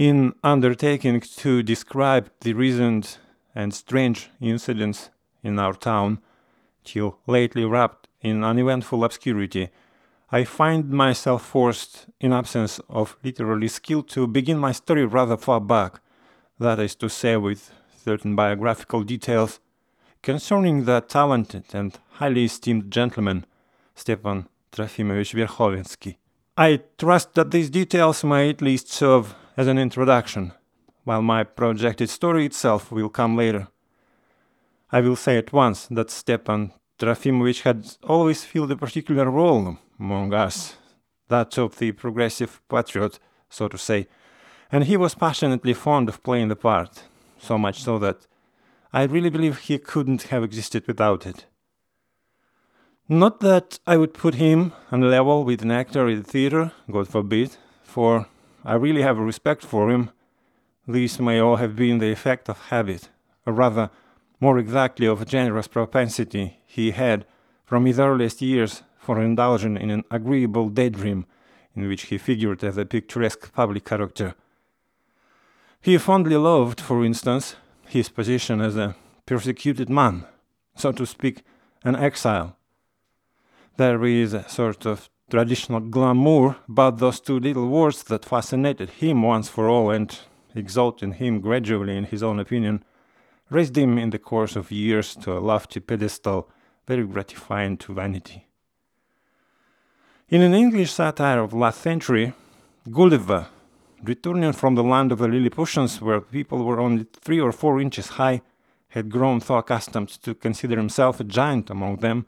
in undertaking to describe the recent and strange incidents in our town, till lately wrapped in uneventful obscurity, I find myself forced, in absence of literary skill, to begin my story rather far back, that is to say, with certain biographical details concerning the talented and highly esteemed gentleman Stepan Trofimovich Verkhovensky. I trust that these details may at least serve as an introduction, while my projected story itself will come later. I will say at once that Stepan Trofimovich had always filled a particular role among us, that of the progressive patriot, so to say, and he was passionately fond of playing the part, so much so that I really believe he couldn't have existed without it. Not that I would put him on a level with an actor in the theater, God forbid, for I really have a respect for him. These may all have been the effect of habit, or rather, more exactly of a generous propensity he had from his earliest years for indulging in an agreeable daydream in which he figured as a picturesque public character. He fondly loved, for instance, his position as a persecuted man, so to speak, an exile. There is a sort of traditional glamour but those two little words that fascinated him once for all and, exalted him gradually in his own opinion, raised him in the course of years to a lofty pedestal very gratifying to vanity. In an English satire of last century, Gulliver, returning from the land of the Lilliputians where people were only three or four inches high, had grown so accustomed to consider himself a giant among them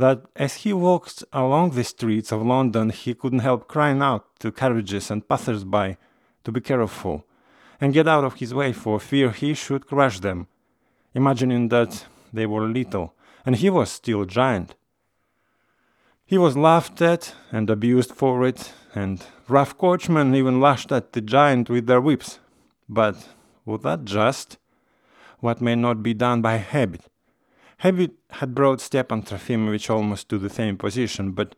that as he walked along the streets of London he couldn't help crying out to carriages and passers-by to be careful and get out of his way for fear he should crush them, imagining that they were little and he was still a giant. He was laughed at and abused for it, and rough coachmen even lashed at the giant with their whips. But was that just? What may not be done by habit? Habit had brought Stepan Trofimovich almost to the same position, but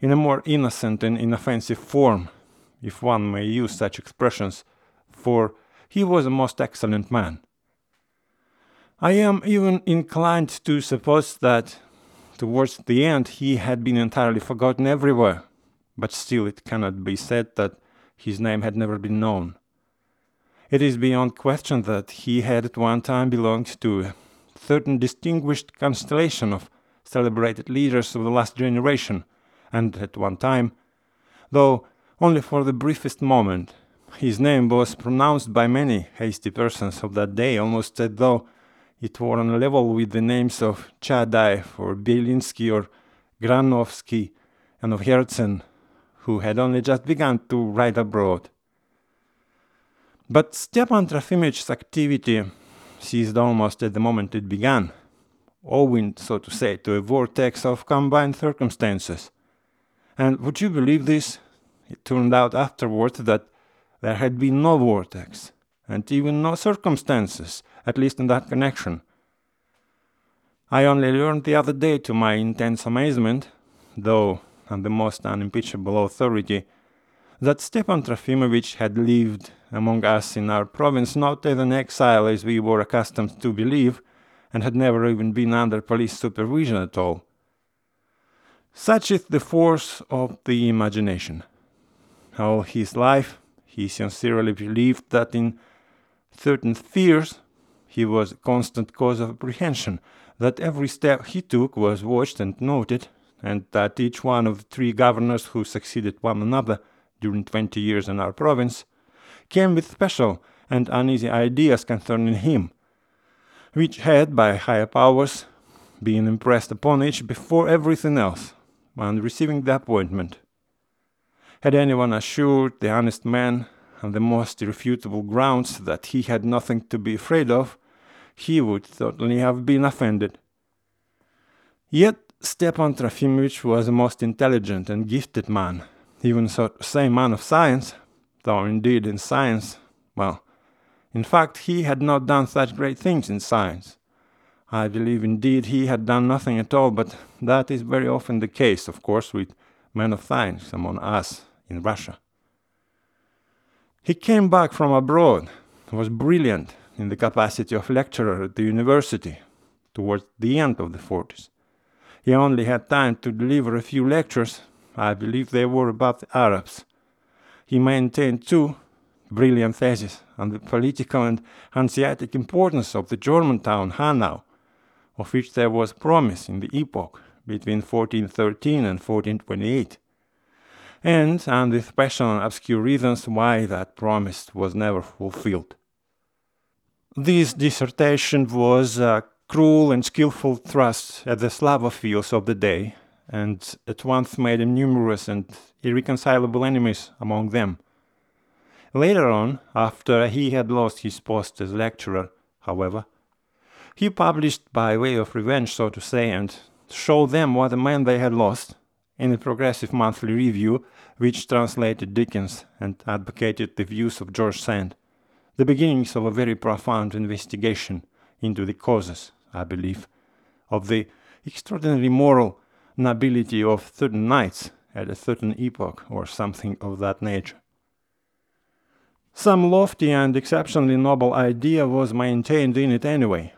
in a more innocent and inoffensive form, if one may use such expressions, for he was a most excellent man. I am even inclined to suppose that Towards the end, he had been entirely forgotten everywhere, but still it cannot be said that his name had never been known. It is beyond question that he had at one time belonged to certain distinguished constellation of celebrated leaders of the last generation, and at one time, though only for the briefest moment, his name was pronounced by many hasty persons of that day almost as though it were on a level with the names of Chadaev or Belinsky or Granovsky and of Herzen, who had only just begun to write abroad. But Stepan Trofimovich's activity ceased almost at the moment it began, owing, so to say, to a vortex of combined circumstances. And would you believe this? It turned out afterward that there had been no vortex, and even no circumstances, at least in that connection. I only learned the other day, to my intense amazement, though on the most unimpeachable authority, that Stepan Trofimovich had lived among us in our province not as an exile as we were accustomed to believe, and had never even been under police supervision at all. Such is the force of the imagination. All his life, he sincerely believed that in certain spheres he was a constant cause of apprehension, that every step he took was watched and noted, and that each one of the three governors who succeeded one another during twenty years in our province came with special and uneasy ideas concerning him, which had, by higher powers, been impressed upon each before everything else, on receiving the appointment. Had anyone assured the honest man, on the most irrefutable grounds, that he had nothing to be afraid of, he would certainly have been offended. Yet Stepan Trofimovich was a most intelligent and gifted man, even so say man of science, though indeed in science, well, in fact he had not done such great things in science. I believe indeed he had done nothing at all, but that is very often the case, of course, with men of science among us in Russia. He came back from abroad, was brilliant in the capacity of lecturer at the university towards the end of the 40s. He only had time to deliver a few lectures, I believe they were about the Arabs. He maintained two brilliant theses on the political and Hanseatic importance of the German town Hanau, of which there was promise in the epoch between 1413 and 1428, and on the special and obscure reasons why that promise was never fulfilled. This dissertation was a cruel and skillful thrust at the Slavophiles of the day, and at once made him numerous and irreconcilable enemies among them. Later on, after he had lost his post as lecturer, however, he published by way of revenge, so to say, and showed them what a man they had lost in a progressive monthly review which translated Dickens and advocated the views of George Sand, the beginnings of a very profound investigation into the causes, I believe, of the extraordinary moral nobility of certain knights at a certain epoch or something of that nature. Some lofty and exceptionally noble idea was maintained in it anyway.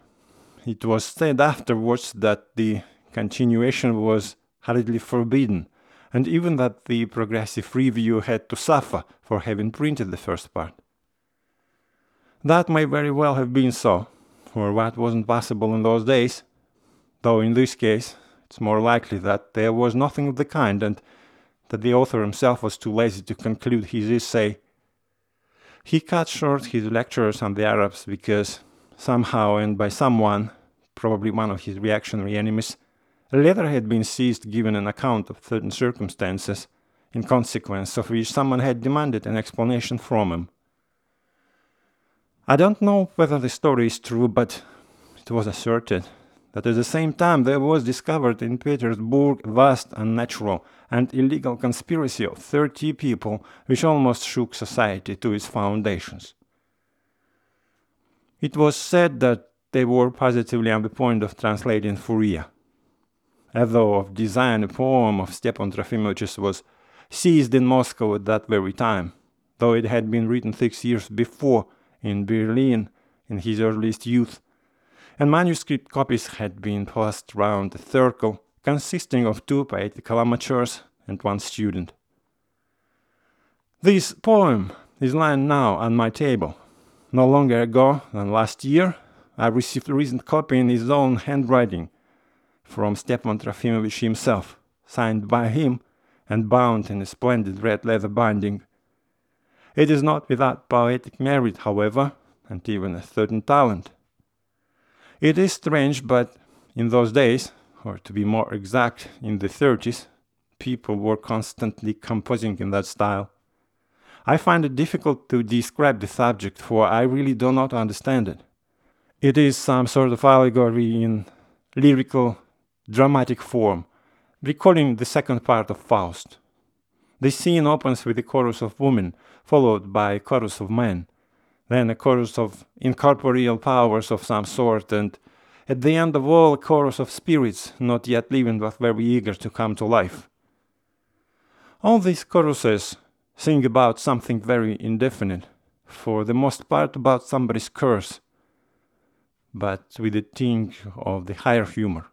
It was said afterwards that the continuation was hurriedly forbidden, and even that the Progressive Review had to suffer for having printed the first part. That may very well have been so, for what wasn't possible in those days, though in this case it's more likely that there was nothing of the kind and that the author himself was too lazy to conclude his essay. He cut short his lectures on the Arabs because somehow and by someone, probably one of his reactionary enemies, a letter had been seized giving an account of certain circumstances, in consequence of which someone had demanded an explanation from him. I don't know whether the story is true, but it was asserted that at the same time there was discovered in Petersburg vast unnatural and illegal conspiracy of 30 people which almost shook society to its foundations. It was said that they were positively on the point of translating Fourier. Although of design a poem of Stepan Trofimovich's was seized in Moscow at that very time, though it had been written six years before in Berlin in his earliest youth and manuscript copies had been passed round the circle, consisting of two poetical amateurs and one student. This poem is lying now on my table. No longer ago than last year, I received a recent copy in his own handwriting from Stepan Trofimovich himself, signed by him and bound in a splendid red leather binding. It is not without poetic merit, however, and even a certain talent. It is strange, but in those days, or to be more exact, in the 30s, people were constantly composing in that style. I find it difficult to describe the subject, for I really do not understand it. It is some sort of allegory in lyrical, dramatic form, recalling the second part of Faust. The scene opens with a chorus of women, followed by a chorus of men then a chorus of incorporeal powers of some sort, and at the end of all, a chorus of spirits not yet living but very eager to come to life. All these choruses sing about something very indefinite, for the most part about somebody's curse, but with a tinge of the higher humor.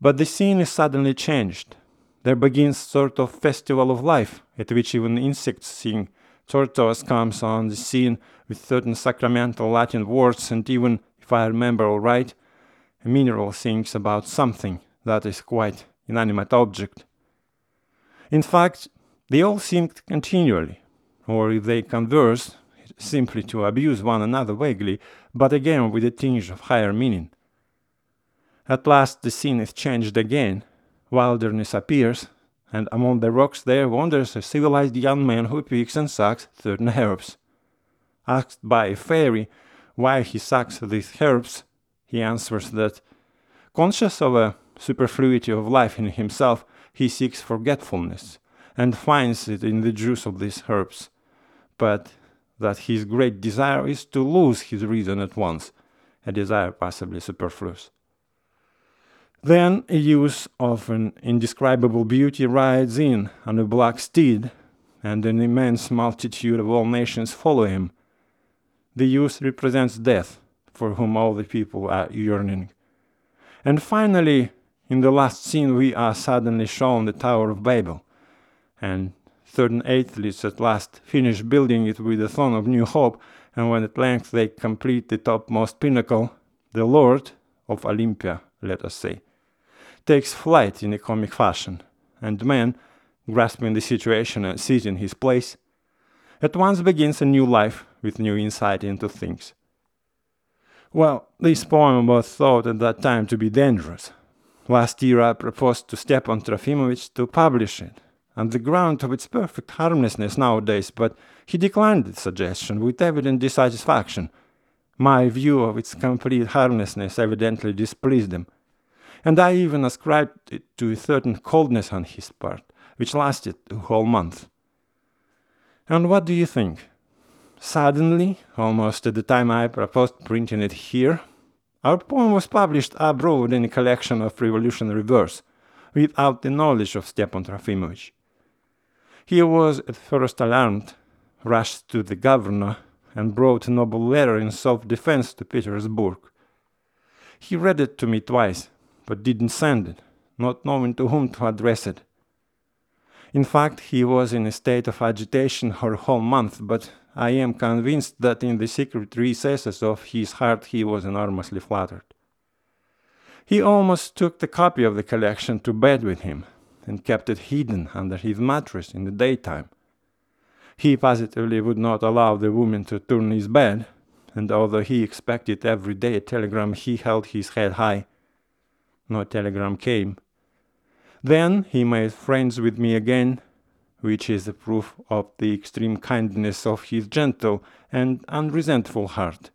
But the scene is suddenly changed. There begins sort of festival of life, at which even insects sing Tortoise comes on the scene with certain sacramental Latin words, and even, if I remember all right, a mineral sings about something that is quite inanimate object. In fact, they all sing continually, or if they converse, simply to abuse one another vaguely, but again with a tinge of higher meaning. At last the scene is changed again, wilderness appears, and among the rocks there wanders a civilized young man who picks and sucks certain herbs. Asked by a fairy why he sucks these herbs, he answers that, conscious of a superfluity of life in himself, he seeks forgetfulness, and finds it in the juice of these herbs, but that his great desire is to lose his reason at once, a desire possibly superfluous. Then a youth of an indescribable beauty rides in on a black steed, and an immense multitude of all nations follow him. The youth represents death, for whom all the people are yearning. And finally, in the last scene, we are suddenly shown the Tower of Babel, and certain athletes at last finish building it with the thought of new hope, and when at length they complete the topmost pinnacle, the Lord of Olympia, let us say, takes flight in a comic fashion, and man, grasping the situation and seizing his place, at once begins a new life with new insight into things. Well, this poem was thought at that time to be dangerous. Last year I proposed to Stepan Trofimovich to publish it, on the ground of its perfect harmlessness nowadays, but he declined the suggestion with evident dissatisfaction. My view of its complete harmlessness evidently displeased him, and I even ascribed it to a certain coldness on his part, which lasted a whole month. And what do you think? Suddenly, almost at the time I proposed printing it here, our poem was published abroad in a collection of revolutionary verse, without the knowledge of Stepan Trofimovich. He was at first alarmed, rushed to the governor, and brought a noble letter in self defense to Petersburg. He read it to me twice, but didn't send it, not knowing to whom to address it. In fact, he was in a state of agitation for a whole month, but I am convinced that in the secret recesses of his heart he was enormously flattered. He almost took the copy of the collection to bed with him, and kept it hidden under his mattress in the daytime. He positively would not allow the woman to turn his bed, and although he expected every day a telegram, he held his head high. No telegram came. Then he made friends with me again, which is a proof of the extreme kindness of his gentle and unresentful heart.